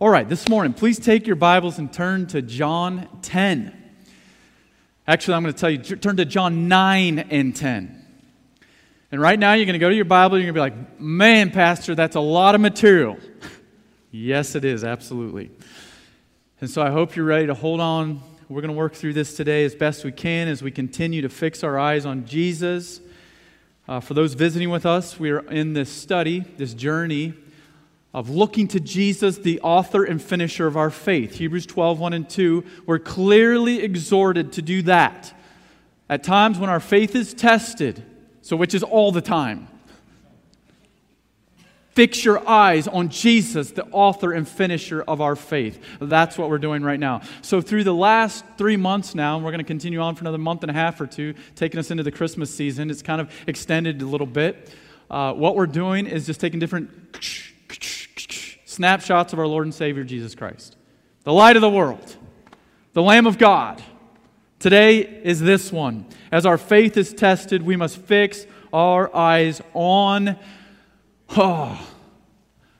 All right, this morning, please take your Bibles and turn to John 10. Actually, I'm going to tell you, turn to John 9 and 10. And right now, you're going to go to your Bible, you're going to be like, man, Pastor, that's a lot of material. yes, it is, absolutely. And so I hope you're ready to hold on. We're going to work through this today as best we can as we continue to fix our eyes on Jesus. Uh, for those visiting with us, we are in this study, this journey of looking to Jesus, the author and finisher of our faith. Hebrews 12, 1 and 2, we're clearly exhorted to do that. At times when our faith is tested, so which is all the time, fix your eyes on Jesus, the author and finisher of our faith. That's what we're doing right now. So, through the last three months now, and we're going to continue on for another month and a half or two, taking us into the Christmas season, it's kind of extended a little bit. Uh, what we're doing is just taking different snapshots of our Lord and Savior Jesus Christ, the light of the world, the Lamb of God. Today is this one. As our faith is tested, we must fix our eyes on oh,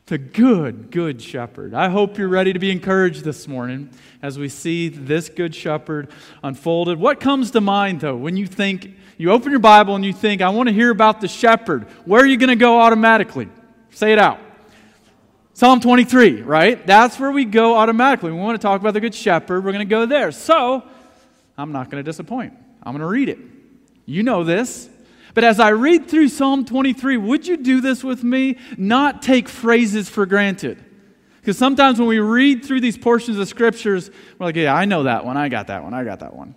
the good, good shepherd. I hope you're ready to be encouraged this morning as we see this good shepherd unfolded. What comes to mind, though, when you think, you open your Bible and you think, I want to hear about the shepherd? Where are you going to go automatically? Say it out. Psalm 23, right? That's where we go automatically. We want to talk about the Good Shepherd. We're going to go there. So, I'm not going to disappoint. I'm going to read it. You know this. But as I read through Psalm 23, would you do this with me? Not take phrases for granted. Because sometimes when we read through these portions of scriptures, we're like, yeah, I know that one. I got that one. I got that one.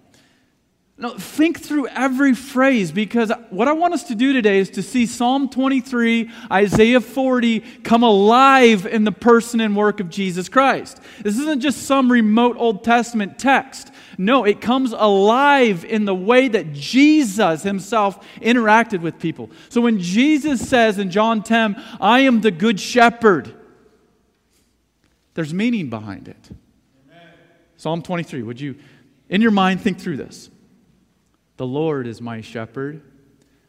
No, think through every phrase because what I want us to do today is to see Psalm 23, Isaiah 40 come alive in the person and work of Jesus Christ. This isn't just some remote Old Testament text. No, it comes alive in the way that Jesus himself interacted with people. So when Jesus says in John 10, I am the good shepherd, there's meaning behind it. Amen. Psalm 23, would you, in your mind, think through this? The Lord is my shepherd,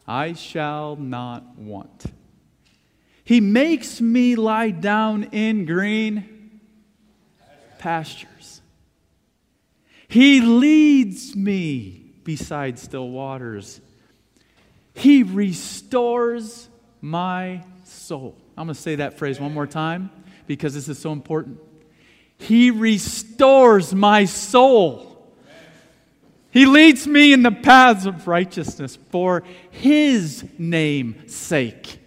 I shall not want. He makes me lie down in green pastures. He leads me beside still waters. He restores my soul. I'm going to say that phrase one more time because this is so important. He restores my soul. He leads me in the paths of righteousness for his name's sake.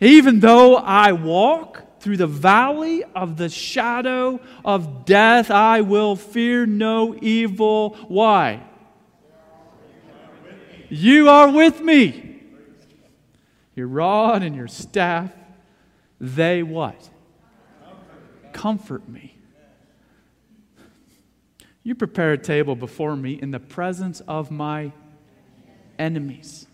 Even though I walk through the valley of the shadow of death, I will fear no evil. Why? You are with me. Your rod and your staff, they what? Comfort me. You prepare a table before me in the presence of my enemies.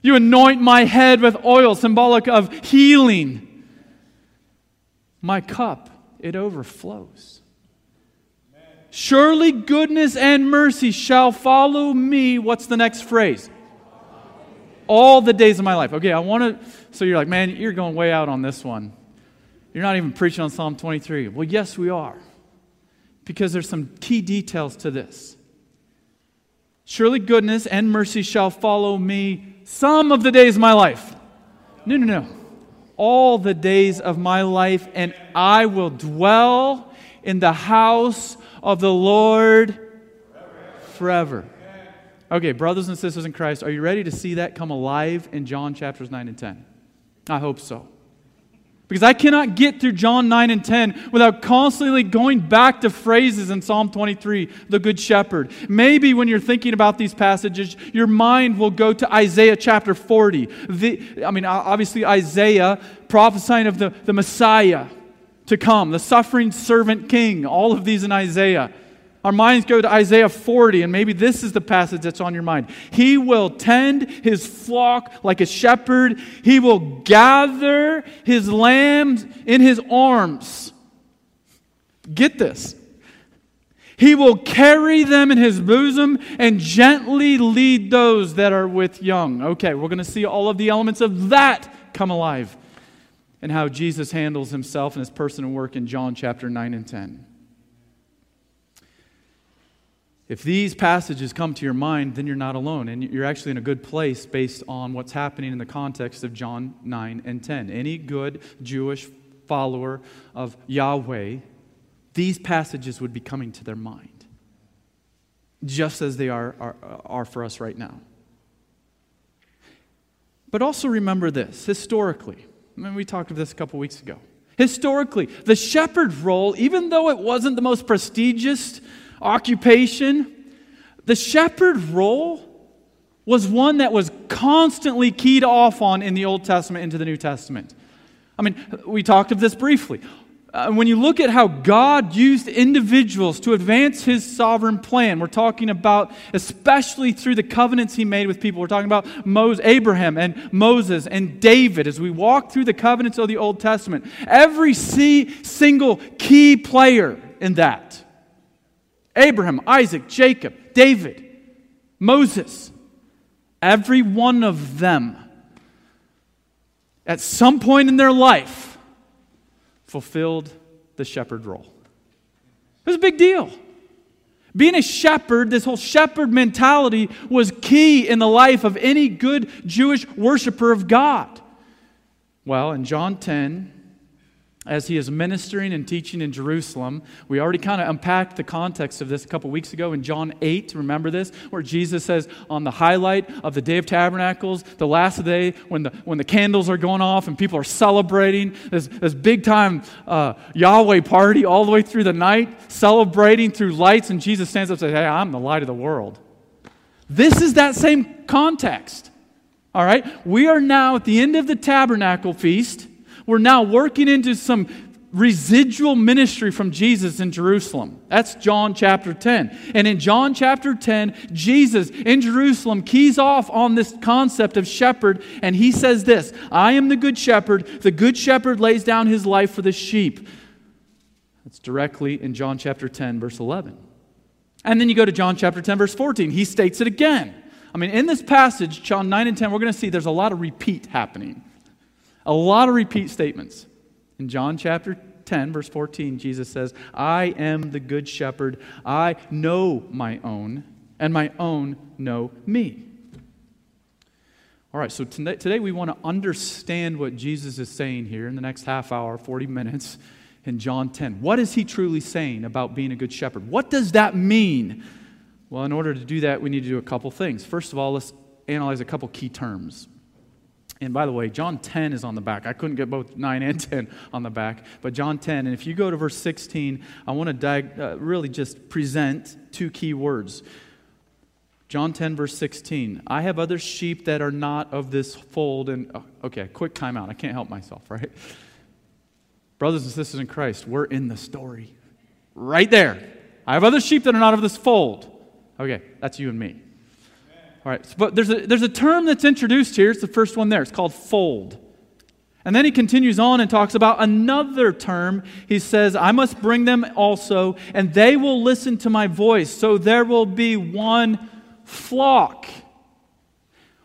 You anoint my head with oil, symbolic of healing. My cup, it overflows. Surely goodness and mercy shall follow me. What's the next phrase? All the days of my life. Okay, I want to. So you're like, man, you're going way out on this one. You're not even preaching on Psalm 23. Well, yes, we are because there's some key details to this. Surely goodness and mercy shall follow me some of the days of my life. No, no, no. All the days of my life, and I will dwell in the house of the Lord forever. Okay, brothers and sisters in Christ, are you ready to see that come alive in John chapters 9 and 10? I hope so. Because I cannot get through John 9 and 10 without constantly going back to phrases in Psalm 23, the Good Shepherd. Maybe when you're thinking about these passages, your mind will go to Isaiah chapter 40. The, I mean, obviously, Isaiah prophesying of the, the Messiah to come, the suffering servant king, all of these in Isaiah. Our minds go to Isaiah 40, and maybe this is the passage that's on your mind. He will tend his flock like a shepherd, he will gather his lambs in his arms. Get this. He will carry them in his bosom and gently lead those that are with young. Okay, we're going to see all of the elements of that come alive and how Jesus handles himself and his person and work in John chapter 9 and 10. If these passages come to your mind, then you're not alone, and you're actually in a good place based on what's happening in the context of John 9 and 10. Any good Jewish follower of Yahweh, these passages would be coming to their mind, just as they are, are, are for us right now. But also remember this historically, I mean, we talked of this a couple weeks ago. Historically, the shepherd role, even though it wasn't the most prestigious occupation, the shepherd role was one that was constantly keyed off on in the Old Testament into the New Testament. I mean, we talked of this briefly. Uh, when you look at how God used individuals to advance his sovereign plan, we're talking about, especially through the covenants he made with people, we're talking about Moses, Abraham and Moses and David as we walk through the covenants of the Old Testament. Every single key player in that Abraham, Isaac, Jacob, David, Moses, every one of them, at some point in their life, fulfilled the shepherd role. It was a big deal. Being a shepherd, this whole shepherd mentality was key in the life of any good Jewish worshiper of God. Well, in John 10, as he is ministering and teaching in Jerusalem. We already kind of unpacked the context of this a couple weeks ago in John 8. Remember this? Where Jesus says, on the highlight of the Day of Tabernacles, the last day when the, when the candles are going off and people are celebrating, this, this big time uh, Yahweh party all the way through the night, celebrating through lights, and Jesus stands up and says, Hey, I'm the light of the world. This is that same context. All right? We are now at the end of the tabernacle feast. We're now working into some residual ministry from Jesus in Jerusalem. That's John chapter 10. And in John chapter 10, Jesus in Jerusalem keys off on this concept of shepherd, and he says this I am the good shepherd. The good shepherd lays down his life for the sheep. That's directly in John chapter 10, verse 11. And then you go to John chapter 10, verse 14. He states it again. I mean, in this passage, John 9 and 10, we're going to see there's a lot of repeat happening. A lot of repeat statements. In John chapter 10, verse 14, Jesus says, I am the good shepherd. I know my own, and my own know me. All right, so today we want to understand what Jesus is saying here in the next half hour, 40 minutes in John 10. What is he truly saying about being a good shepherd? What does that mean? Well, in order to do that, we need to do a couple things. First of all, let's analyze a couple key terms. And by the way, John 10 is on the back. I couldn't get both 9 and 10 on the back, but John 10. And if you go to verse 16, I want to diag- uh, really just present two key words. John 10, verse 16. I have other sheep that are not of this fold. And, oh, okay, quick timeout. I can't help myself, right? Brothers and sisters in Christ, we're in the story. Right there. I have other sheep that are not of this fold. Okay, that's you and me. All right, but there's a, there's a term that's introduced here. It's the first one there. It's called fold. And then he continues on and talks about another term. He says, I must bring them also, and they will listen to my voice. So there will be one flock,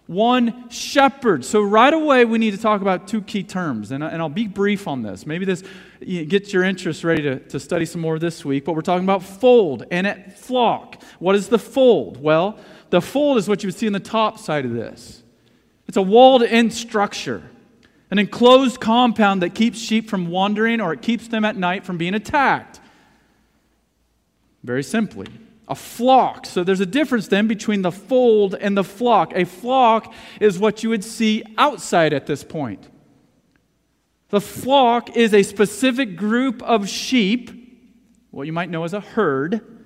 one shepherd. So right away, we need to talk about two key terms. And, and I'll be brief on this. Maybe this gets your interest ready to, to study some more this week. But we're talking about fold and flock. What is the fold? Well, the fold is what you would see on the top side of this. It's a walled in structure, an enclosed compound that keeps sheep from wandering or it keeps them at night from being attacked. Very simply, a flock. So there's a difference then between the fold and the flock. A flock is what you would see outside at this point. The flock is a specific group of sheep, what you might know as a herd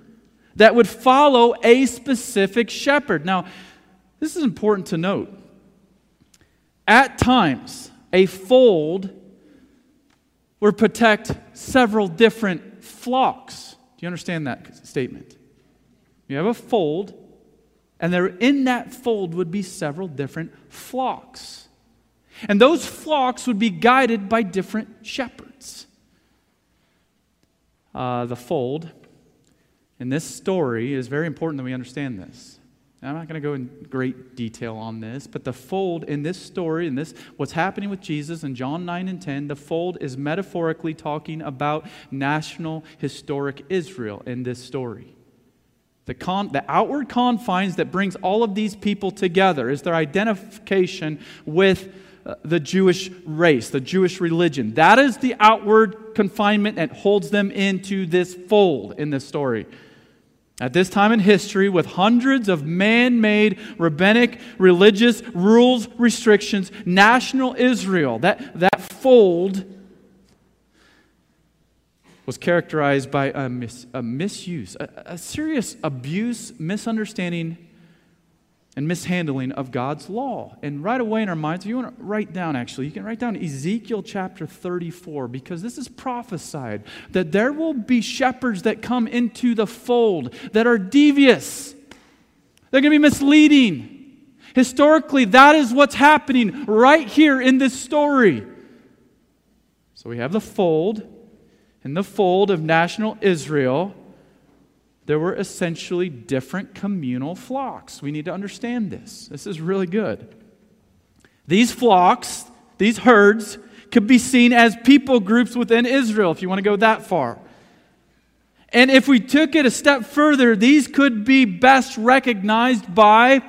that would follow a specific shepherd. Now, this is important to note. At times, a fold would protect several different flocks. Do you understand that statement? You have a fold, and there in that fold would be several different flocks. And those flocks would be guided by different shepherds. Uh, the fold in this story, is very important that we understand this. I'm not going to go in great detail on this, but the fold in this story, in this what's happening with Jesus in John 9 and 10, the fold is metaphorically talking about national historic Israel in this story. The, con, the outward confines that brings all of these people together is their identification with uh, the Jewish race, the Jewish religion. That is the outward confinement that holds them into this fold in this story. At this time in history, with hundreds of man made rabbinic religious rules, restrictions, national Israel, that, that fold was characterized by a, mis, a misuse, a, a serious abuse, misunderstanding, and mishandling of God's law. And right away in our minds, if you want to write down actually, you can write down Ezekiel chapter 34 because this is prophesied that there will be shepherds that come into the fold that are devious, they're going to be misleading. Historically, that is what's happening right here in this story. So we have the fold. In the fold of national Israel, there were essentially different communal flocks. We need to understand this. This is really good. These flocks, these herds, could be seen as people groups within Israel, if you want to go that far. And if we took it a step further, these could be best recognized by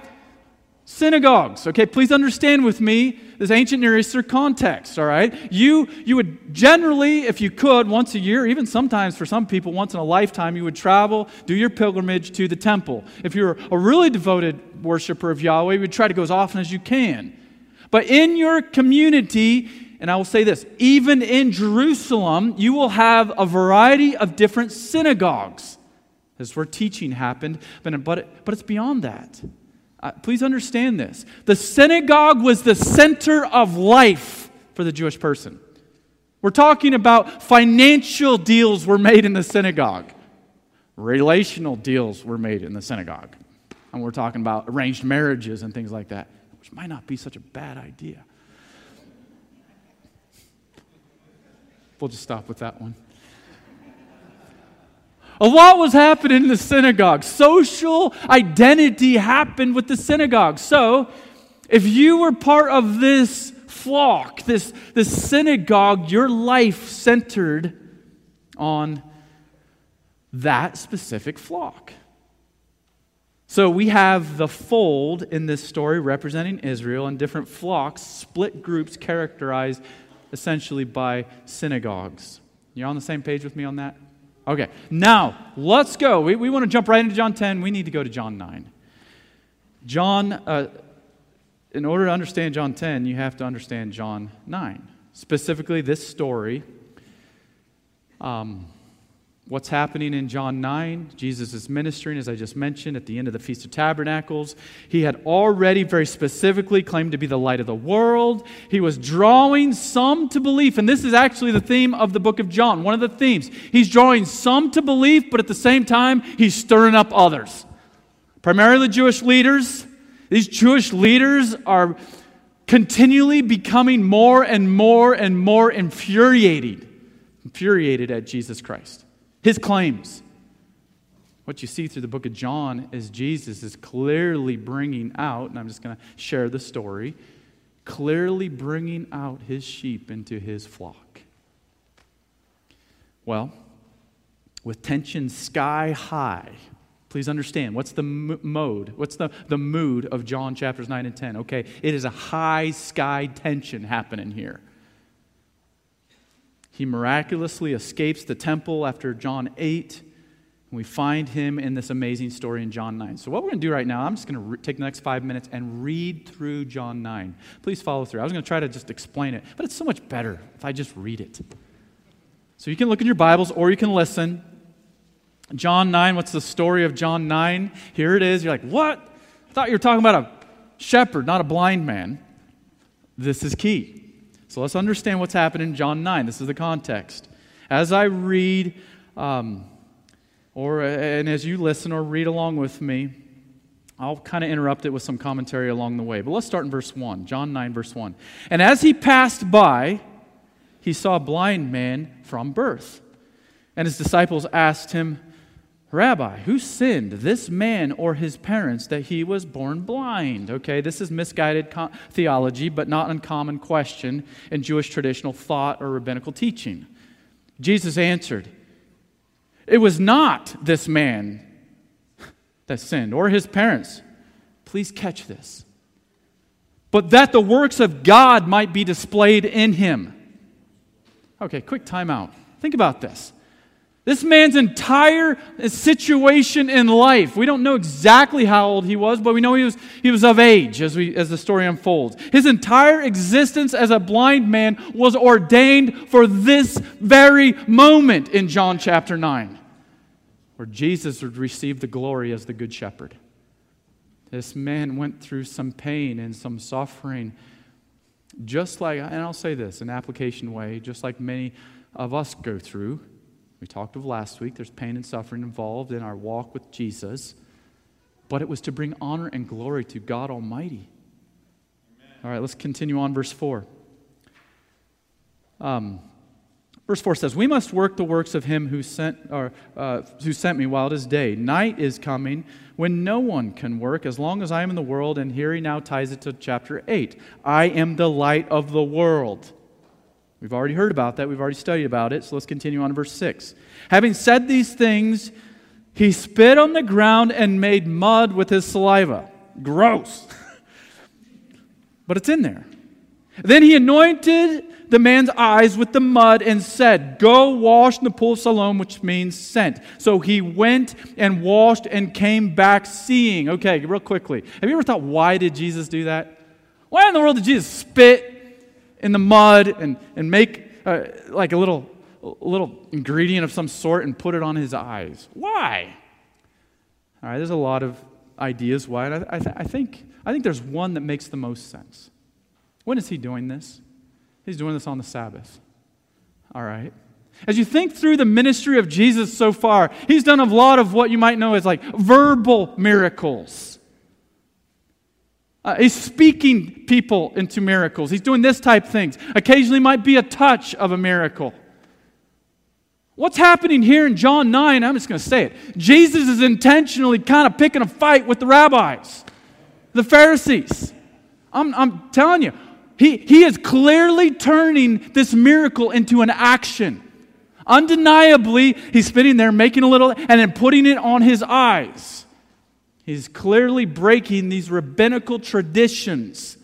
synagogues. Okay, please understand with me this ancient Near Eastern context, all right? You, you would generally, if you could, once a year, even sometimes for some people, once in a lifetime, you would travel, do your pilgrimage to the temple. If you're a really devoted worshiper of Yahweh, you would try to go as often as you can. But in your community, and I will say this, even in Jerusalem, you will have a variety of different synagogues. This is where teaching happened, but, but, but it's beyond that. Uh, please understand this. The synagogue was the center of life for the Jewish person. We're talking about financial deals were made in the synagogue, relational deals were made in the synagogue. And we're talking about arranged marriages and things like that, which might not be such a bad idea. We'll just stop with that one. A lot was happening in the synagogue. Social identity happened with the synagogue. So, if you were part of this flock, this, this synagogue, your life centered on that specific flock. So we have the fold in this story representing Israel and different flocks, split groups characterized essentially by synagogues. You're on the same page with me on that? Okay, now let's go. We, we want to jump right into John 10. We need to go to John 9. John, uh, in order to understand John 10, you have to understand John 9. Specifically, this story. Um, What's happening in John 9? Jesus is ministering, as I just mentioned, at the end of the Feast of Tabernacles. He had already very specifically claimed to be the light of the world. He was drawing some to belief. And this is actually the theme of the book of John, one of the themes. He's drawing some to belief, but at the same time, he's stirring up others. Primarily the Jewish leaders. These Jewish leaders are continually becoming more and more and more infuriated, infuriated at Jesus Christ his claims. What you see through the book of John is Jesus is clearly bringing out, and I'm just going to share the story, clearly bringing out his sheep into his flock. Well, with tension sky high, please understand what's the mode, what's the, the mood of John chapters 9 and 10? Okay, it is a high sky tension happening here. He miraculously escapes the temple after John 8. And we find him in this amazing story in John 9. So, what we're going to do right now, I'm just going to re- take the next five minutes and read through John 9. Please follow through. I was going to try to just explain it, but it's so much better if I just read it. So, you can look in your Bibles or you can listen. John 9, what's the story of John 9? Here it is. You're like, what? I thought you were talking about a shepherd, not a blind man. This is key. So let's understand what's happening in John 9. This is the context. As I read, um, or and as you listen or read along with me, I'll kind of interrupt it with some commentary along the way. But let's start in verse 1, John 9, verse 1. And as he passed by, he saw a blind man from birth. And his disciples asked him, Rabbi, who sinned, this man or his parents, that he was born blind? Okay, this is misguided co- theology, but not uncommon question in Jewish traditional thought or rabbinical teaching. Jesus answered, It was not this man that sinned or his parents. Please catch this. But that the works of God might be displayed in him. Okay, quick timeout. Think about this. This man's entire situation in life, we don't know exactly how old he was, but we know he was, he was of age as, we, as the story unfolds. His entire existence as a blind man was ordained for this very moment in John chapter 9, where Jesus would receive the glory as the Good Shepherd. This man went through some pain and some suffering, just like, and I'll say this in application way, just like many of us go through. We talked of last week, there's pain and suffering involved in our walk with Jesus, but it was to bring honor and glory to God Almighty. Amen. All right, let's continue on, verse 4. Um, verse 4 says, We must work the works of him who sent, or, uh, who sent me while it is day. Night is coming when no one can work as long as I am in the world. And here he now ties it to chapter 8. I am the light of the world. We've already heard about that. We've already studied about it. So let's continue on to verse 6. Having said these things, he spit on the ground and made mud with his saliva. Gross. but it's in there. Then he anointed the man's eyes with the mud and said, Go wash in the pool of Siloam, which means sent. So he went and washed and came back seeing. Okay, real quickly. Have you ever thought, why did Jesus do that? Why in the world did Jesus spit in the mud and, and make uh, like a little, a little ingredient of some sort and put it on his eyes. Why? All right, there's a lot of ideas why. I, I, th- I, think, I think there's one that makes the most sense. When is he doing this? He's doing this on the Sabbath. All right. As you think through the ministry of Jesus so far, he's done a lot of what you might know as like verbal miracles. Uh, he's speaking people into miracles. He's doing this type of things. Occasionally might be a touch of a miracle. What's happening here in John 9? I'm just going to say it. Jesus is intentionally kind of picking a fight with the rabbis, the Pharisees. I'm, I'm telling you, he, he is clearly turning this miracle into an action. Undeniably, he's spitting there, making a little, and then putting it on his eyes. He's clearly breaking these rabbinical traditions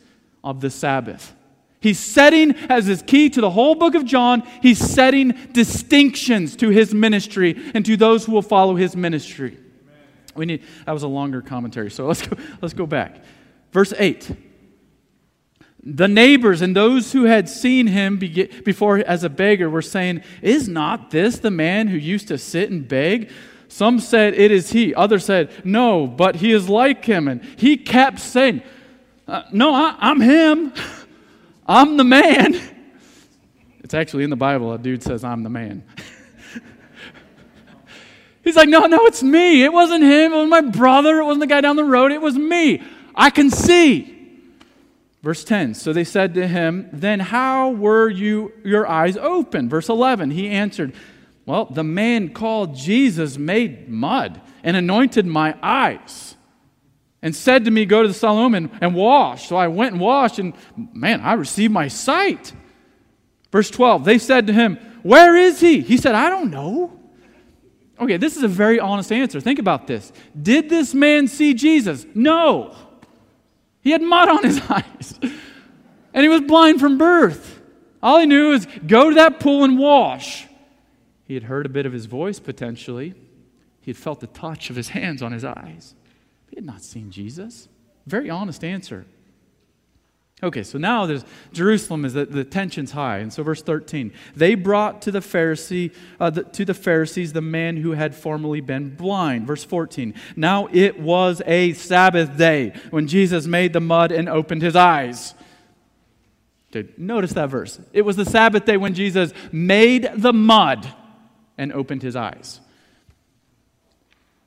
of the Sabbath. He's setting, as his key to the whole book of John, he's setting distinctions to his ministry and to those who will follow his ministry. We need, that was a longer commentary, so let's go, let's go back. Verse 8. The neighbors and those who had seen him before as a beggar were saying, Is not this the man who used to sit and beg? Some said, It is he. Others said, No, but he is like him. And he kept saying, uh, No, I, I'm him. I'm the man. It's actually in the Bible. A dude says, I'm the man. He's like, No, no, it's me. It wasn't him. It was my brother. It wasn't the guy down the road. It was me. I can see. Verse 10 So they said to him, Then how were you, your eyes open? Verse 11 He answered, well, the man called Jesus made mud and anointed my eyes and said to me, Go to the Siloam and, and wash. So I went and washed, and man, I received my sight. Verse 12, they said to him, Where is he? He said, I don't know. Okay, this is a very honest answer. Think about this. Did this man see Jesus? No. He had mud on his eyes, and he was blind from birth. All he knew is go to that pool and wash. He had heard a bit of his voice potentially. He had felt the touch of his hands on his eyes. He had not seen Jesus. Very honest answer. Okay, so now there's Jerusalem is that the tension's high, and so verse 13, they brought to the Pharisee uh, the, to the Pharisees the man who had formerly been blind. Verse 14, now it was a Sabbath day when Jesus made the mud and opened his eyes. Dude, notice that verse. It was the Sabbath day when Jesus made the mud and opened his eyes.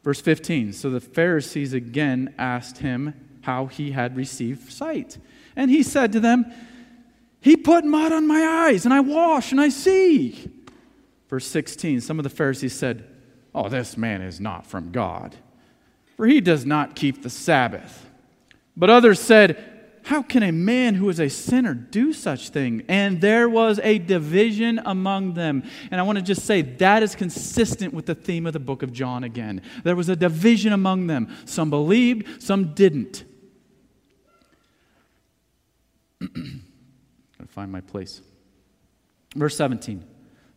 Verse 15 So the Pharisees again asked him how he had received sight. And he said to them, He put mud on my eyes, and I wash, and I see. Verse 16 Some of the Pharisees said, Oh, this man is not from God, for he does not keep the Sabbath. But others said, How can a man who is a sinner do such thing? And there was a division among them. And I want to just say that is consistent with the theme of the book of John again. There was a division among them. Some believed, some didn't. Gotta find my place. Verse 17.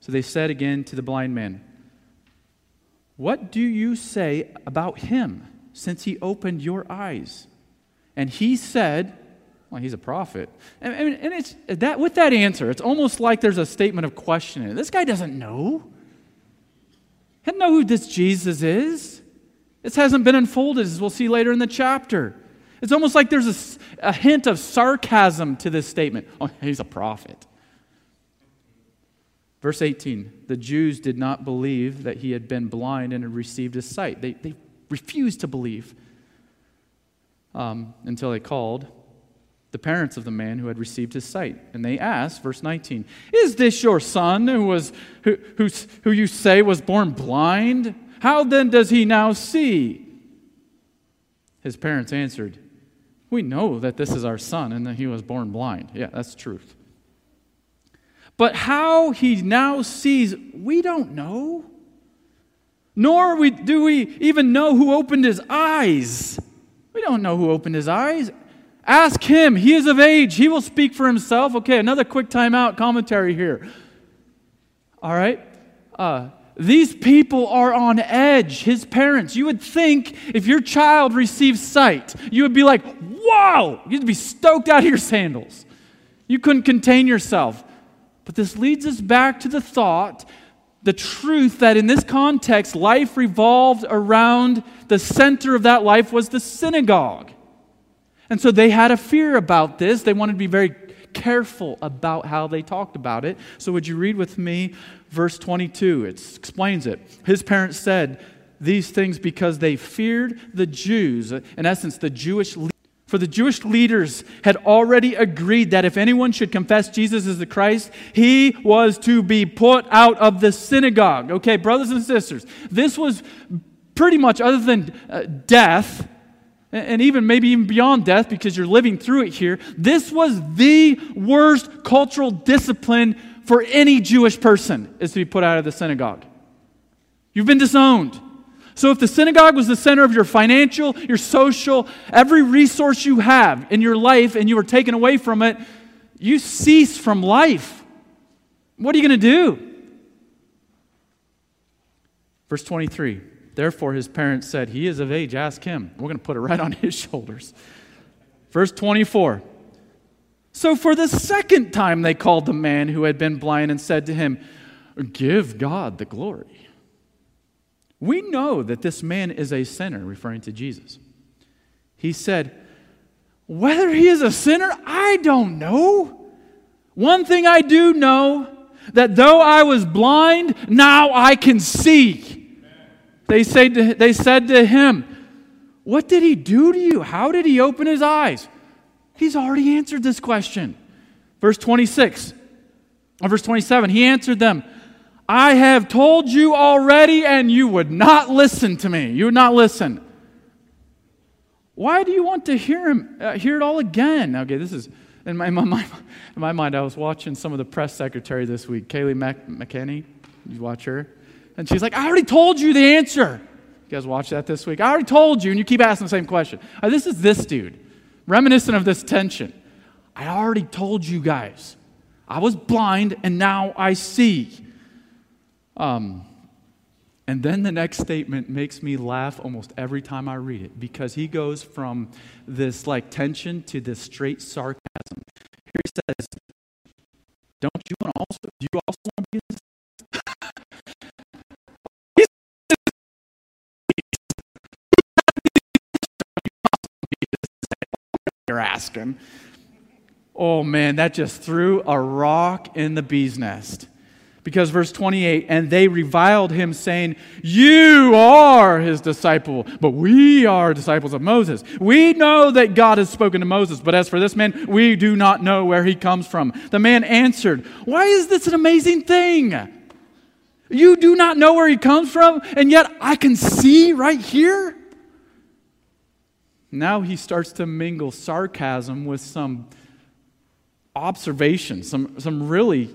So they said again to the blind man, What do you say about him since he opened your eyes? And he said, Well, he's a prophet. And, and it's that with that answer, it's almost like there's a statement of question. This guy doesn't know. He doesn't know who this Jesus is. This hasn't been unfolded, as we'll see later in the chapter. It's almost like there's a, a hint of sarcasm to this statement. Oh, he's a prophet. Verse 18 the Jews did not believe that he had been blind and had received his sight. They, they refused to believe um, until they called the parents of the man who had received his sight. And they asked, verse 19, Is this your son who, was, who, who, who you say was born blind? How then does he now see? His parents answered, we know that this is our son and that he was born blind. Yeah, that's truth. But how he now sees, we don't know. Nor do we even know who opened his eyes. We don't know who opened his eyes. Ask him. He is of age. He will speak for himself. Okay, another quick timeout commentary here. All right. Uh, these people are on edge. His parents. You would think if your child receives sight, you would be like, whoa! You'd be stoked out of your sandals. You couldn't contain yourself. But this leads us back to the thought, the truth that in this context, life revolved around the center of that life was the synagogue. And so they had a fear about this. They wanted to be very careful about how they talked about it. So, would you read with me verse 22? It explains it. His parents said these things because they feared the Jews. In essence, the Jewish for the Jewish leaders had already agreed that if anyone should confess Jesus as the Christ, he was to be put out of the synagogue. Okay, brothers and sisters, this was pretty much, other than uh, death, and even maybe even beyond death because you're living through it here, this was the worst cultural discipline for any Jewish person is to be put out of the synagogue. You've been disowned. So, if the synagogue was the center of your financial, your social, every resource you have in your life, and you were taken away from it, you cease from life. What are you going to do? Verse 23 Therefore, his parents said, He is of age, ask him. We're going to put it right on his shoulders. Verse 24 So, for the second time, they called the man who had been blind and said to him, Give God the glory. We know that this man is a sinner, referring to Jesus. He said, Whether he is a sinner, I don't know. One thing I do know that though I was blind, now I can see. They, say to, they said to him, What did he do to you? How did he open his eyes? He's already answered this question. Verse 26, or verse 27, he answered them, I have told you already, and you would not listen to me. You would not listen. Why do you want to hear him uh, hear it all again? Okay, this is in my, my, in my mind. I was watching some of the press secretary this week, Kayleigh McEnany. You watch her, and she's like, "I already told you the answer." You guys watch that this week? I already told you, and you keep asking the same question. Uh, this is this dude, reminiscent of this tension. I already told you guys. I was blind, and now I see. Um, and then the next statement makes me laugh almost every time I read it because he goes from this like tension to this straight sarcasm. Here he says, Don't you want also, do you also want to be? You're asking. Oh man, that just threw a rock in the bee's nest. Because verse 28, and they reviled him, saying, You are his disciple, but we are disciples of Moses. We know that God has spoken to Moses, but as for this man, we do not know where he comes from. The man answered, Why is this an amazing thing? You do not know where he comes from, and yet I can see right here? Now he starts to mingle sarcasm with some observation, some, some really,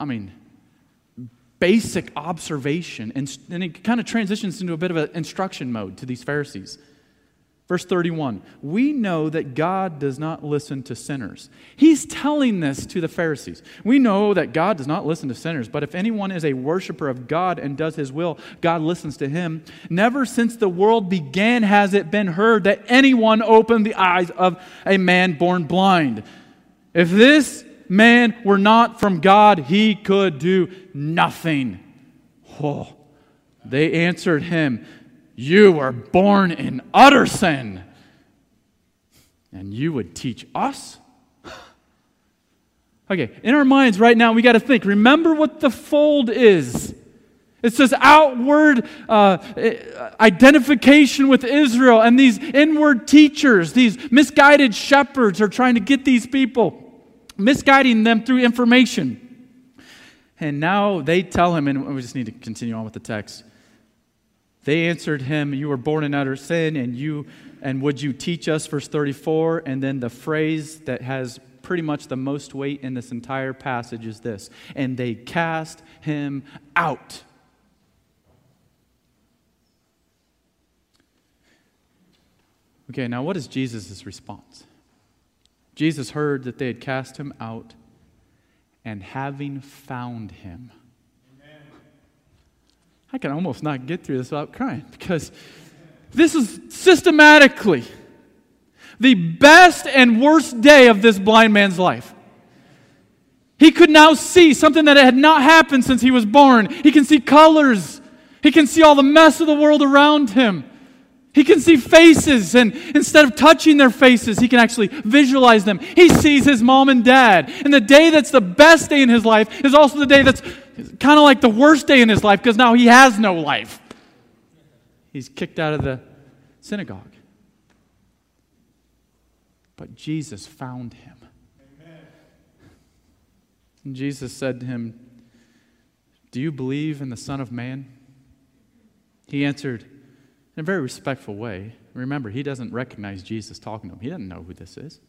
I mean, basic observation. And, and it kind of transitions into a bit of an instruction mode to these Pharisees. Verse 31 We know that God does not listen to sinners. He's telling this to the Pharisees. We know that God does not listen to sinners, but if anyone is a worshiper of God and does his will, God listens to him. Never since the world began has it been heard that anyone opened the eyes of a man born blind. If this man were not from God, he could do nothing. Oh, they answered him. You were born in utter sin, and you would teach us? Okay, in our minds right now, we got to think. Remember what the fold is. It says outward uh, identification with Israel, and these inward teachers, these misguided shepherds, are trying to get these people, misguiding them through information. And now they tell him, and we just need to continue on with the text. They answered him, You were born in utter sin, and you and would you teach us, verse 34? And then the phrase that has pretty much the most weight in this entire passage is this and they cast him out. Okay, now what is Jesus' response? Jesus heard that they had cast him out, and having found him, I can almost not get through this without crying because this is systematically the best and worst day of this blind man's life. He could now see something that had not happened since he was born. He can see colors. He can see all the mess of the world around him. He can see faces, and instead of touching their faces, he can actually visualize them. He sees his mom and dad. And the day that's the best day in his life is also the day that's kind of like the worst day in his life because now he has no life. He's kicked out of the synagogue. But Jesus found him. Amen. And Jesus said to him, Do you believe in the Son of Man? He answered in a very respectful way. Remember, he doesn't recognize Jesus talking to him, he doesn't know who this is.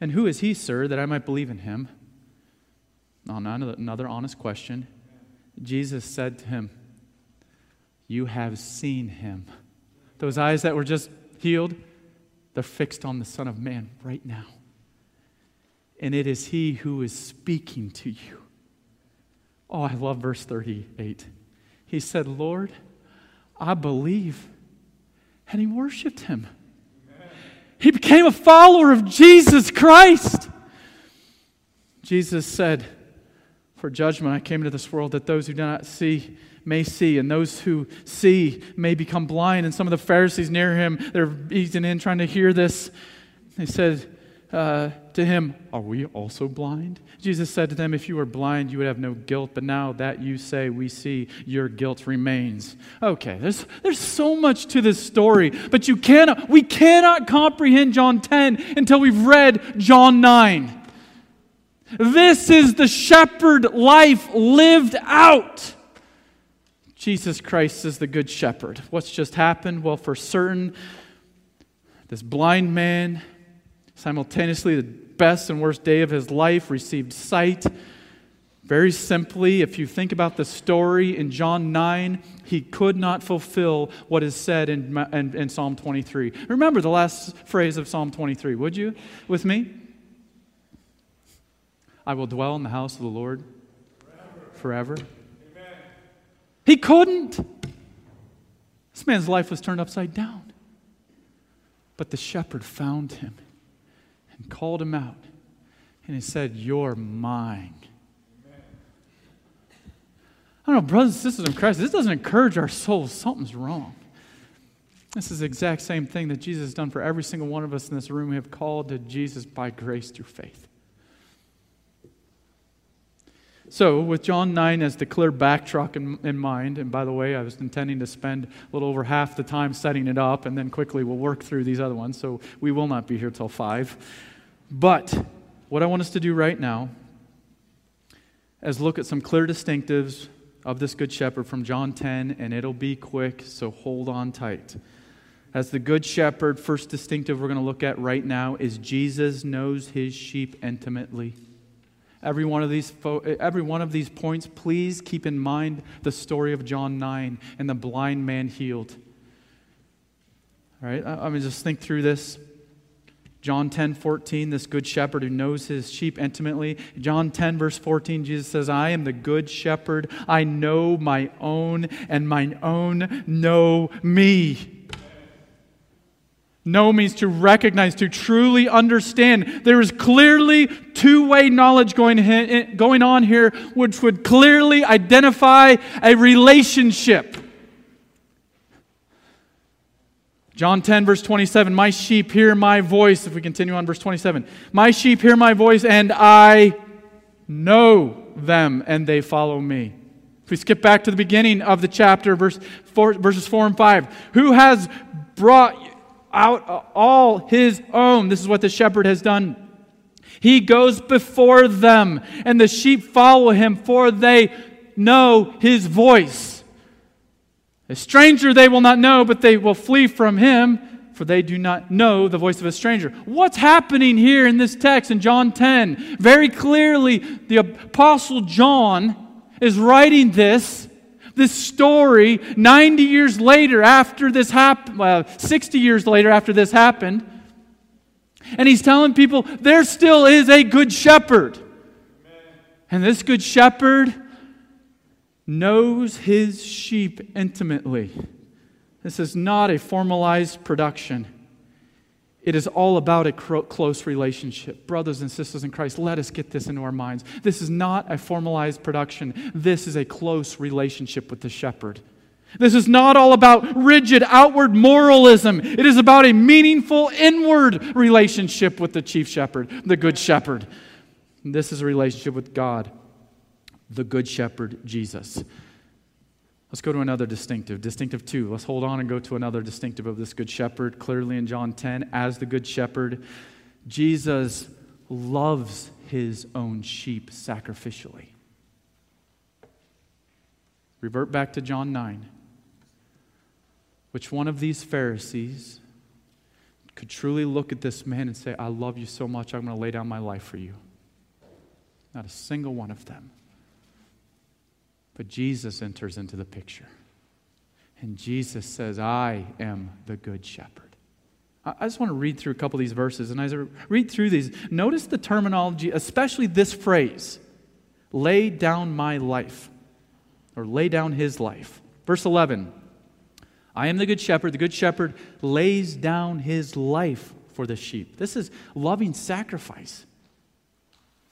And who is he, sir, that I might believe in him? On another honest question, Jesus said to him, You have seen him. Those eyes that were just healed, they're fixed on the Son of Man right now. And it is He who is speaking to you. Oh, I love verse 38. He said, Lord, I believe. And he worshiped him. Amen. He became a follower of Jesus Christ. Jesus said, For judgment I came into this world that those who do not see may see, and those who see may become blind. And some of the Pharisees near him, they're easing in trying to hear this. They said uh, to him, Are we also blind? Jesus said to them, If you were blind, you would have no guilt, but now that you say we see, your guilt remains. Okay, there's, there's so much to this story, but you cannot, we cannot comprehend John 10 until we've read John 9. This is the shepherd life lived out. Jesus Christ is the good shepherd. What's just happened? Well, for certain, this blind man, simultaneously the best and worst day of his life, received sight. Very simply, if you think about the story in John 9, he could not fulfill what is said in, in, in, Psalm 23. Remember the last phrase of Psalm 23, would you, with me? I will dwell in the house of the Lord forever. forever. He couldn't. This man's life was turned upside down. But the shepherd found him and called him out. And he said, You're mine. I don't know, brothers and sisters in Christ, this doesn't encourage our souls. Something's wrong. This is the exact same thing that Jesus has done for every single one of us in this room. We have called to Jesus by grace through faith. So, with John 9 as the clear backdrop in, in, mind, and by the way, I was intending to spend a little over half the time setting it up, and then quickly we'll work through these other ones, so we will not be here till 5. But what I want us to do right now is look at some clear distinctives of this Good Shepherd from John 10, and it'll be quick, so hold on tight. As the Good Shepherd, first distinctive we're going to look at right now is Jesus knows his sheep intimately. Every one of these, fo- every one of these points, please keep in mind the story of John 9 and the blind man healed. All right, I, I mean, just think through this. John 10, 14, this good shepherd who knows his sheep intimately. John 10, verse 14, Jesus says, I am the good shepherd. I know my own, and mine own know me. Know means to recognize, to truly understand. There is clearly two way knowledge going, eh, going on here, which would clearly identify a relationship. John 10, verse 27 My sheep hear my voice. If we continue on, verse 27 My sheep hear my voice, and I know them, and they follow me. If we skip back to the beginning of the chapter, verse four, verses 4 and 5, who has brought out all his own. This is what the shepherd has done. He goes before them, and the sheep follow him, for they know his voice. A stranger they will not know, but they will flee from him, for they do not know the voice of a stranger. What's happening here in this text in John 10? Very clearly, the Apostle John is writing this this story 90 years later after this happened, well, 60 years later after this happened. And he's telling people there still is a good shepherd. And this good shepherd knows his sheep intimately. This is not a formalized production. It is all about a close relationship. Brothers and sisters in Christ, let us get this into our minds. This is not a formalized production, this is a close relationship with the shepherd. This is not all about rigid outward moralism. It is about a meaningful inward relationship with the chief shepherd, the good shepherd. This is a relationship with God, the good shepherd, Jesus. Let's go to another distinctive. Distinctive two. Let's hold on and go to another distinctive of this good shepherd. Clearly in John 10, as the good shepherd, Jesus loves his own sheep sacrificially. Revert back to John 9. Which one of these Pharisees could truly look at this man and say, I love you so much, I'm going to lay down my life for you? Not a single one of them. But Jesus enters into the picture. And Jesus says, I am the good shepherd. I just want to read through a couple of these verses. And as I read through these, notice the terminology, especially this phrase lay down my life, or lay down his life. Verse 11 I am the good shepherd. The good shepherd lays down his life for the sheep. This is loving sacrifice.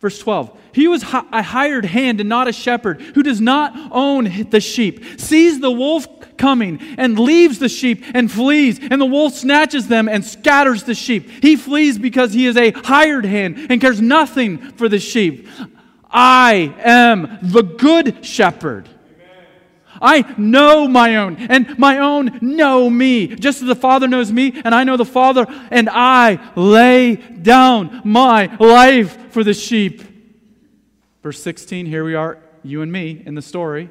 Verse 12, he was a hired hand and not a shepherd who does not own the sheep, sees the wolf coming and leaves the sheep and flees, and the wolf snatches them and scatters the sheep. He flees because he is a hired hand and cares nothing for the sheep. I am the good shepherd. I know my own, and my own know me, just as the Father knows me, and I know the Father, and I lay down my life for the sheep. Verse 16, here we are, you and me, in the story.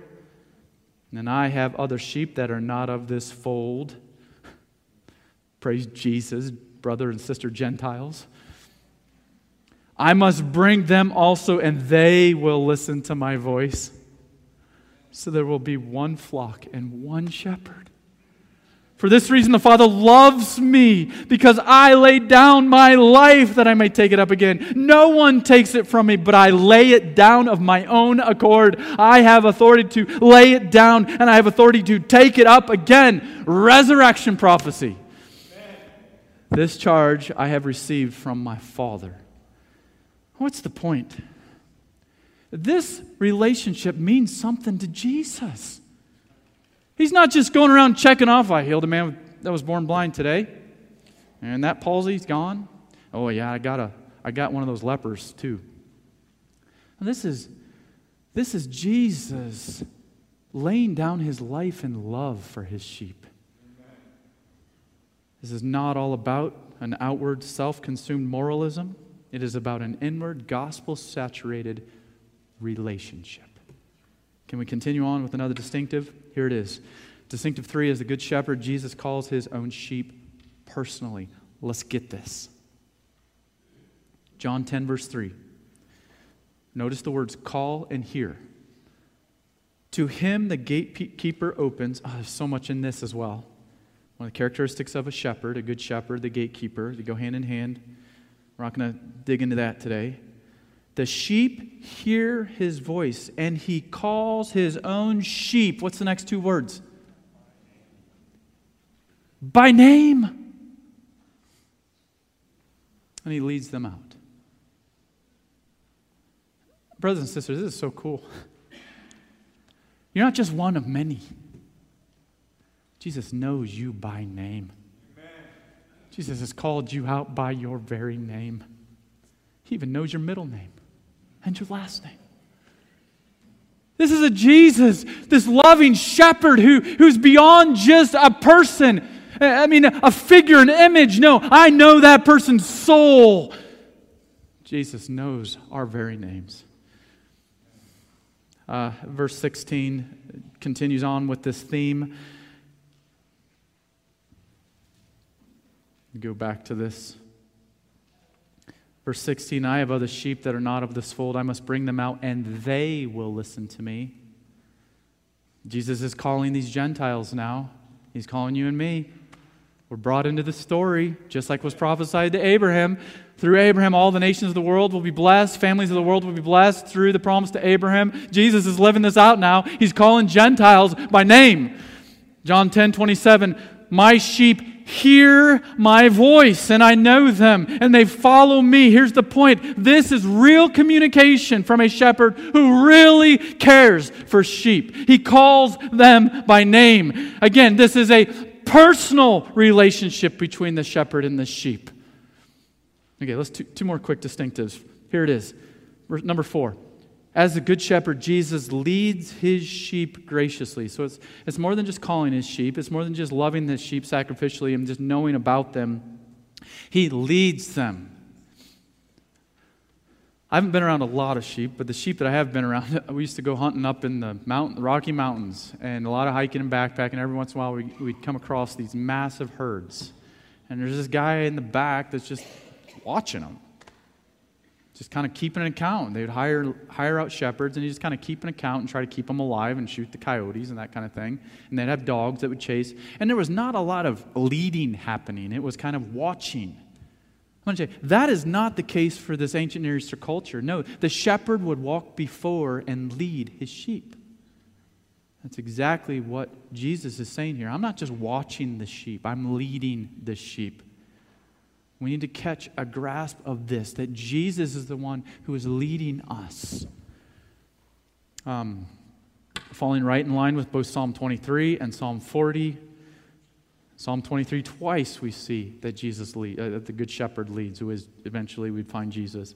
And I have other sheep that are not of this fold. Praise Jesus, brother and sister Gentiles. I must bring them also, and they will listen to my voice. So there will be one flock and one shepherd. For this reason, the Father loves me because I laid down my life that I may take it up again. No one takes it from me, but I lay it down of my own accord. I have authority to lay it down and I have authority to take it up again. Resurrection prophecy. This charge I have received from my Father. What's the point? This relationship means something to Jesus. He's not just going around checking off, I healed a man that was born blind today, and that palsy's gone. Oh, yeah, I got, a, I got one of those lepers too. And this is, this is Jesus laying down his life in love for his sheep. This is not all about an outward, self consumed moralism. It is about an inward, gospel saturated relationship. Can we continue on with another distinctive? Here it is. Distinctive three is the Good Shepherd. Jesus calls his own sheep personally. Let's get this. John 10, verse 3. Notice the words call and hear. To him the gatekeeper opens. Oh, there's so much in this as well. One of the characteristics of a shepherd, a good shepherd, the gatekeeper, they go hand in hand. We're not going to dig into that today. The sheep hear his voice, and he calls his own sheep. What's the next two words? By name. And he leads them out. Brothers and sisters, this is so cool. You're not just one of many. Jesus knows you by name. Amen. Jesus has called you out by your very name. He even knows your middle name and your last name. This is a Jesus, this loving shepherd who, who's beyond just a person. I mean, a figure, an image. No, I know that person's soul. Jesus knows our very names. Uh, verse 16 continues on with this theme. Go back to this. Verse 16 I have other sheep that are not of this fold. I must bring them out, and they will listen to me. Jesus is calling these Gentiles now. He's calling you and me. We're brought into the story, just like was prophesied to Abraham. Through Abraham, all the nations of the world will be blessed. Families of the world will be blessed through the promise to Abraham. Jesus is living this out now. He's calling Gentiles by name. John 10 27, My sheep hear my voice, and I know them, and they follow me. Here's the point this is real communication from a shepherd who really cares for sheep. He calls them by name. Again, this is a personal relationship between the shepherd and the sheep. Okay, let's two, two more quick distinctives. Here it is. Number four. As the good shepherd, Jesus leads his sheep graciously. So it's, it's more than just calling his sheep, it's more than just loving the sheep sacrificially and just knowing about them. He leads them. I haven't been around a lot of sheep, but the sheep that I have been around, we used to go hunting up in the mountain, Rocky Mountains and a lot of hiking and backpacking. Every once in a while, we, we'd come across these massive herds. And there's this guy in the back that's just watching them, just kind of keep an account. They would hire, hire out shepherds, and he just kind of keep an account and try to keep them alive and shoot the coyotes and that kind of thing. And they'd have dogs that would chase. And there was not a lot of leading happening, it was kind of watching. That is not the case for this ancient Near Eastern culture. No, the shepherd would walk before and lead his sheep. That's exactly what Jesus is saying here. I'm not just watching the sheep, I'm leading the sheep. We need to catch a grasp of this that Jesus is the one who is leading us. Um, falling right in line with both Psalm 23 and Psalm 40 Psalm 23, twice we see that Jesus lead, uh, that the Good Shepherd leads, who is eventually we'd find Jesus.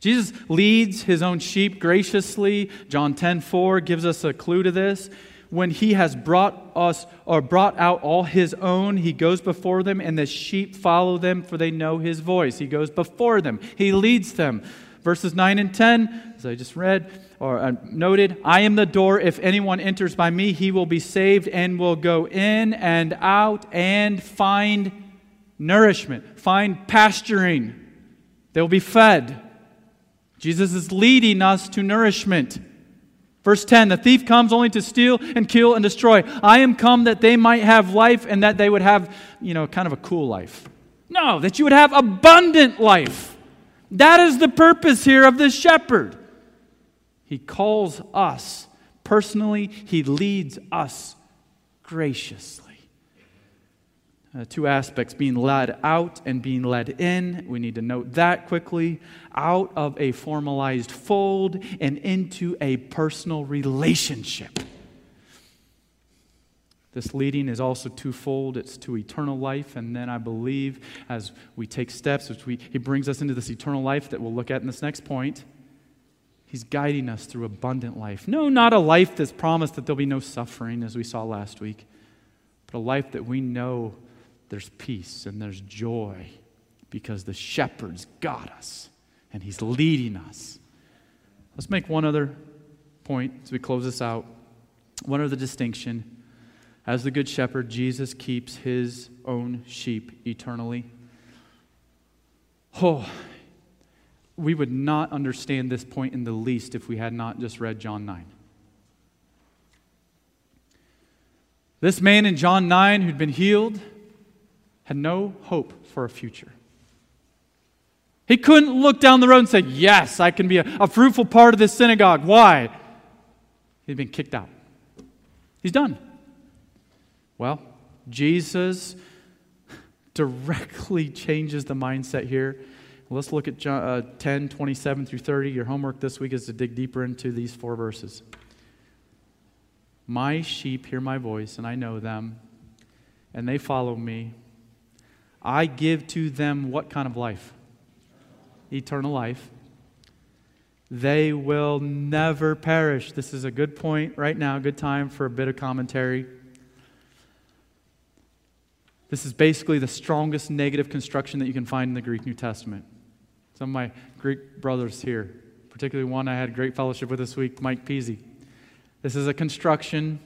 Jesus leads his own sheep graciously. John 10 4 gives us a clue to this. When he has brought us or brought out all his own, he goes before them, and the sheep follow them, for they know his voice. He goes before them, he leads them. Verses 9 and 10, as I just read, or uh, noted, I am the door. If anyone enters by me, he will be saved and will go in and out and find nourishment, find pasturing. They will be fed. Jesus is leading us to nourishment. Verse 10 The thief comes only to steal and kill and destroy. I am come that they might have life and that they would have, you know, kind of a cool life. No, that you would have abundant life. That is the purpose here of this shepherd. He calls us personally, He leads us graciously. Uh, two aspects being led out and being led in. We need to note that quickly. Out of a formalized fold and into a personal relationship. This leading is also twofold. It's to eternal life, and then I believe as we take steps, which we, he brings us into this eternal life that we'll look at in this next point. He's guiding us through abundant life. No, not a life that's promised that there'll be no suffering, as we saw last week, but a life that we know there's peace and there's joy because the shepherd's got us and he's leading us. Let's make one other point as we close this out. One other distinction. As the Good Shepherd, Jesus keeps his own sheep eternally. Oh, we would not understand this point in the least if we had not just read John 9. This man in John 9 who'd been healed had no hope for a future. He couldn't look down the road and say, Yes, I can be a, a fruitful part of this synagogue. Why? He'd been kicked out. He's done. Well, Jesus directly changes the mindset here. Let's look at John, uh, 10, 27 through 30. Your homework this week is to dig deeper into these four verses. My sheep hear my voice, and I know them, and they follow me. I give to them what kind of life? Eternal life. They will never perish. This is a good point right now, good time for a bit of commentary. This is basically the strongest negative construction that you can find in the Greek New Testament. Some of my Greek brothers here, particularly one I had great fellowship with this week, Mike Peasy. This is a construction,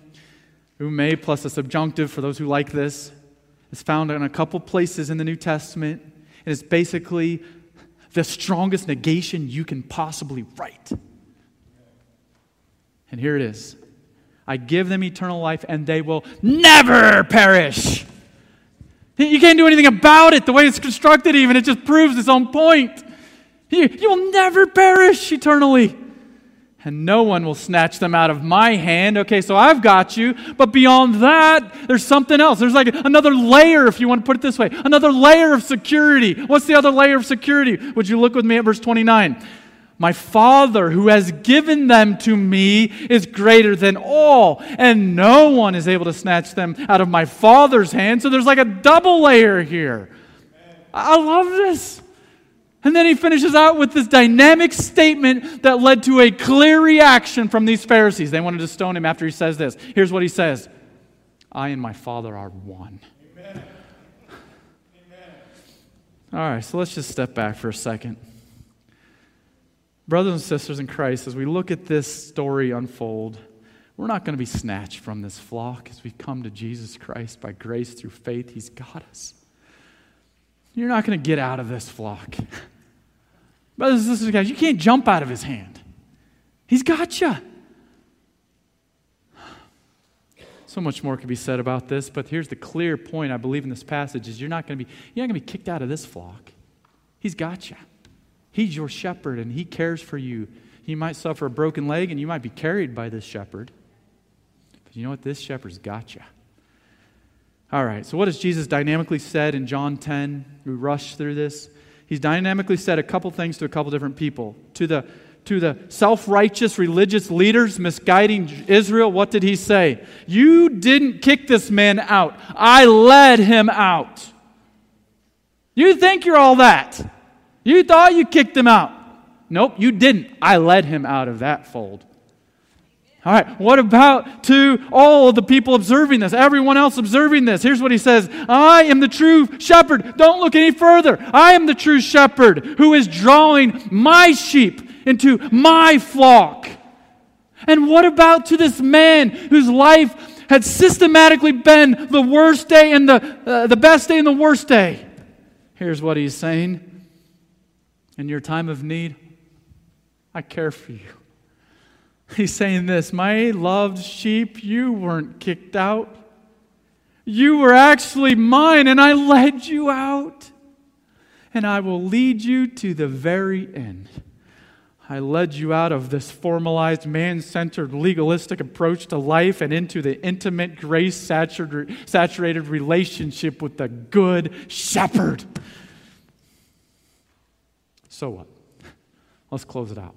may plus a subjunctive for those who like this. It's found in a couple places in the New Testament, and it's basically the strongest negation you can possibly write. And here it is I give them eternal life, and they will never perish. You can't do anything about it. The way it's constructed, even, it just proves its own point. You, you will never perish eternally and no one will snatch them out of my hand. Okay, so I've got you. But beyond that, there's something else. There's like another layer, if you want to put it this way, another layer of security. What's the other layer of security? Would you look with me at verse 29? My Father who has given them to me is greater than all, and no one is able to snatch them out of my Father's hand. So there's like a double layer here. I love this. And then he finishes out with this dynamic statement that led to a clear reaction from these Pharisees. They wanted to stone him after he says this. Here's what he says I and my Father are one. Amen. Amen. All right, so let's just step back for a second. Brothers and sisters in Christ, as we look at this story unfold, we're not going to be snatched from this flock as we come to Jesus Christ by grace through faith. He's got us. You're not going to get out of this flock. Brothers and sisters, guys, you can't jump out of his hand. He's got you. So much more could be said about this, but here's the clear point I believe in this passage is you're not going to be you're not going to be kicked out of this flock. He's got you. He's your shepherd and he cares for you. You might suffer a broken leg and you might be carried by this shepherd. But you know what? This shepherd's got you. All right, so what has Jesus dynamically said in John 10? We rush through this he's dynamically said a couple things to a couple different people. To the, to the self righteous religious leaders misguiding Israel, what did he say? You didn't kick this man out, I led him out. You think you're all that. You thought you kicked him out. Nope, you didn't. I led him out of that fold. All right, what about to all the people observing this, everyone else observing this? Here's what he says I am the true shepherd. Don't look any further. I am the true shepherd who is drawing my sheep into my flock. And what about to this man whose life had systematically been the worst day and the, uh, the best day and the worst day? Here's what he's saying In your time of need, I care for you. He's saying this My loved sheep, you weren't kicked out. You were actually mine, and I led you out. And I will lead you to the very end. I led you out of this formalized, man centered, legalistic approach to life and into the intimate, grace saturated relationship with the Good Shepherd. So what? Let's close it out.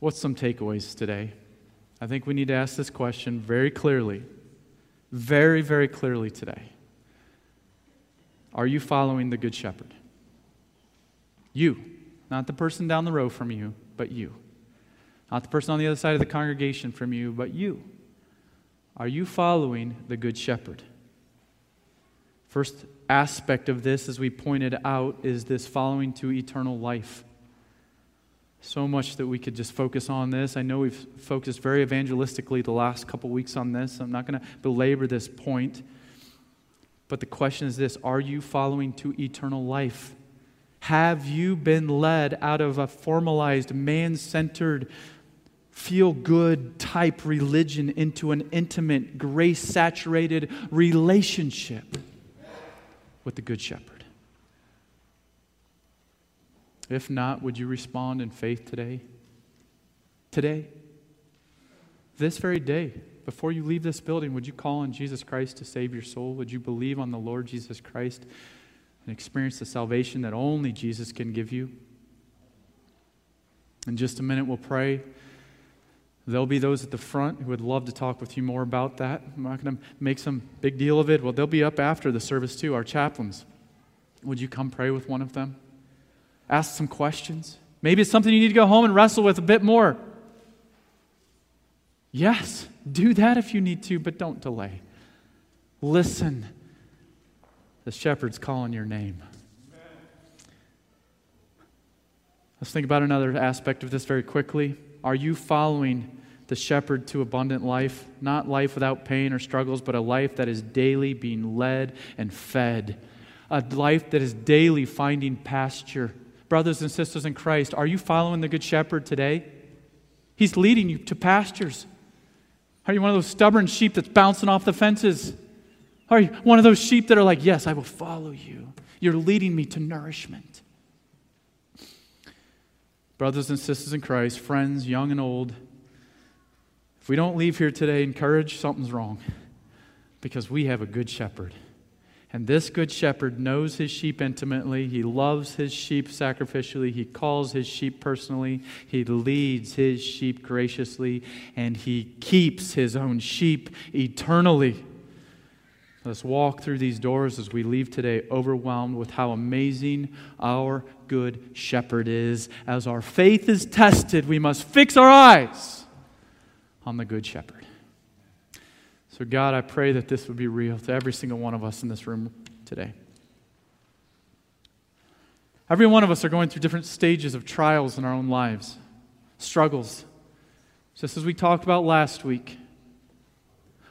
What's some takeaways today? I think we need to ask this question very clearly, very, very clearly today. Are you following the Good Shepherd? You, not the person down the row from you, but you. Not the person on the other side of the congregation from you, but you. Are you following the Good Shepherd? First aspect of this, as we pointed out, is this following to eternal life. So much that we could just focus on this. I know we've focused very evangelistically the last couple weeks on this. I'm not going to belabor this point. But the question is this Are you following to eternal life? Have you been led out of a formalized, man centered, feel good type religion into an intimate, grace saturated relationship with the Good Shepherd? If not, would you respond in faith today? Today? This very day, before you leave this building, would you call on Jesus Christ to save your soul? Would you believe on the Lord Jesus Christ and experience the salvation that only Jesus can give you? In just a minute, we'll pray. There'll be those at the front who would love to talk with you more about that. I'm not going to make some big deal of it. Well, they'll be up after the service too, our chaplains. Would you come pray with one of them? Ask some questions. Maybe it's something you need to go home and wrestle with a bit more. Yes, do that if you need to, but don't delay. Listen. The shepherd's calling your name. Let's think about another aspect of this very quickly. Are you following the shepherd to abundant life? Not life without pain or struggles, but a life that is daily being led and fed. A life that is daily finding pasture brothers and sisters in Christ, are you following the Good Shepherd today? He's leading you to pastures. Are you one of those stubborn sheep that's bouncing off the fences? Are you one of those sheep that are like, Yes, I will follow you? You're leading me to nourishment. Brothers and sisters in Christ, friends, young and old, if we don't leave here today encouraged, something's wrong because we have a good shepherd. And this good shepherd knows his sheep intimately. He loves his sheep sacrificially. He calls his sheep personally. He leads his sheep graciously. And he keeps his own sheep eternally. Let's walk through these doors as we leave today overwhelmed with how amazing our good shepherd is. As our faith is tested, we must fix our eyes on the good shepherd. So, God, I pray that this would be real to every single one of us in this room today. Every one of us are going through different stages of trials in our own lives, struggles, just as we talked about last week.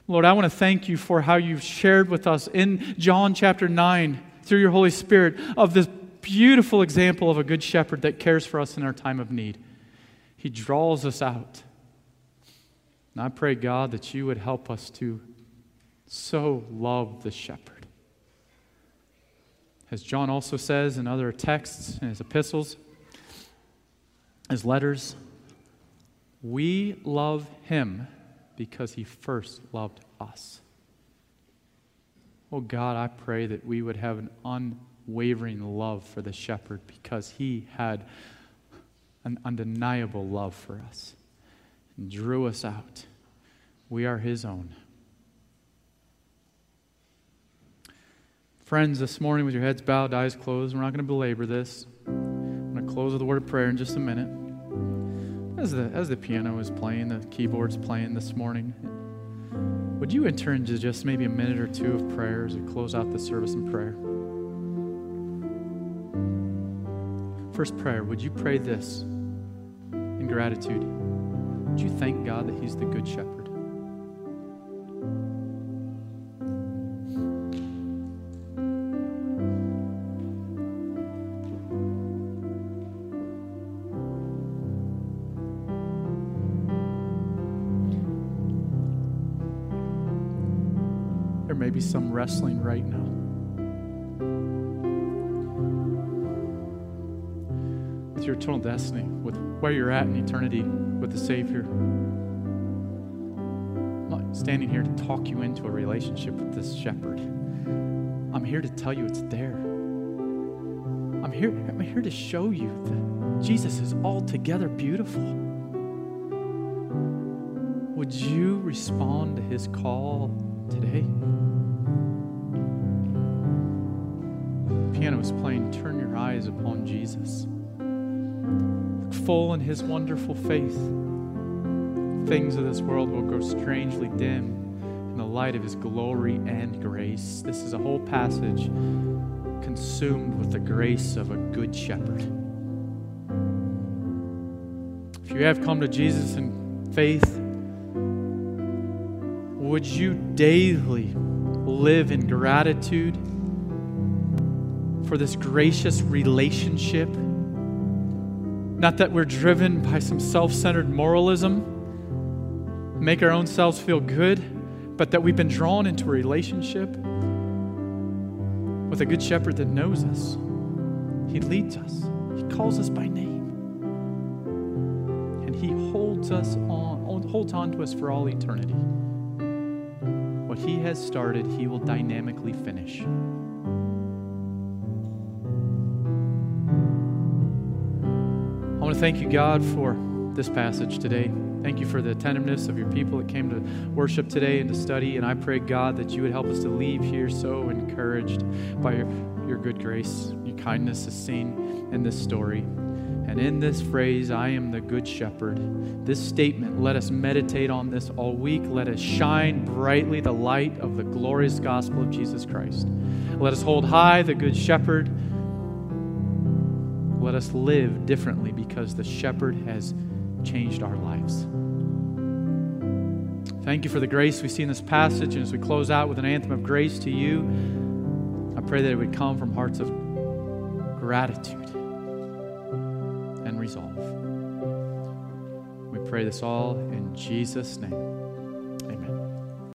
Lord, I want to thank you for how you've shared with us in John chapter 9 through your Holy Spirit of this beautiful example of a good shepherd that cares for us in our time of need. He draws us out. And I pray, God, that you would help us to so love the shepherd. As John also says in other texts, in his epistles, his letters, we love him because he first loved us. Oh God, I pray that we would have an unwavering love for the shepherd because he had an undeniable love for us drew us out. We are His own. Friends, this morning, with your heads bowed, eyes closed, we're not going to belabor this. I'm going to close with a word of prayer in just a minute. As the, as the piano is playing, the keyboard's playing this morning, would you enter into just maybe a minute or two of prayer as we close out the service in prayer? First prayer, would you pray this in gratitude? Would you thank God that He's the Good Shepherd? There may be some wrestling right now. Your eternal destiny, with where you're at in eternity with the Savior. I'm not standing here to talk you into a relationship with this shepherd. I'm here to tell you it's there. I'm here, I'm here to show you that Jesus is altogether beautiful. Would you respond to his call today? The piano is playing, turn your eyes upon Jesus full in his wonderful faith, things of this world will grow strangely dim in the light of his glory and grace. This is a whole passage consumed with the grace of a good shepherd. If you have come to Jesus in faith, would you daily live in gratitude for this gracious relationship? Not that we're driven by some self centered moralism, make our own selves feel good, but that we've been drawn into a relationship with a good shepherd that knows us. He leads us, He calls us by name, and He holds us on, holds on to us for all eternity. What He has started, He will dynamically finish. Want to thank you, God, for this passage today. Thank you for the attentiveness of your people that came to worship today and to study. And I pray, God, that you would help us to leave here so encouraged by your, your good grace. Your kindness is seen in this story. And in this phrase, I am the good shepherd, this statement, let us meditate on this all week. Let us shine brightly the light of the glorious gospel of Jesus Christ. Let us hold high the good shepherd. Let us live differently because the shepherd has changed our lives. Thank you for the grace we see in this passage. And as we close out with an anthem of grace to you, I pray that it would come from hearts of gratitude and resolve. We pray this all in Jesus' name.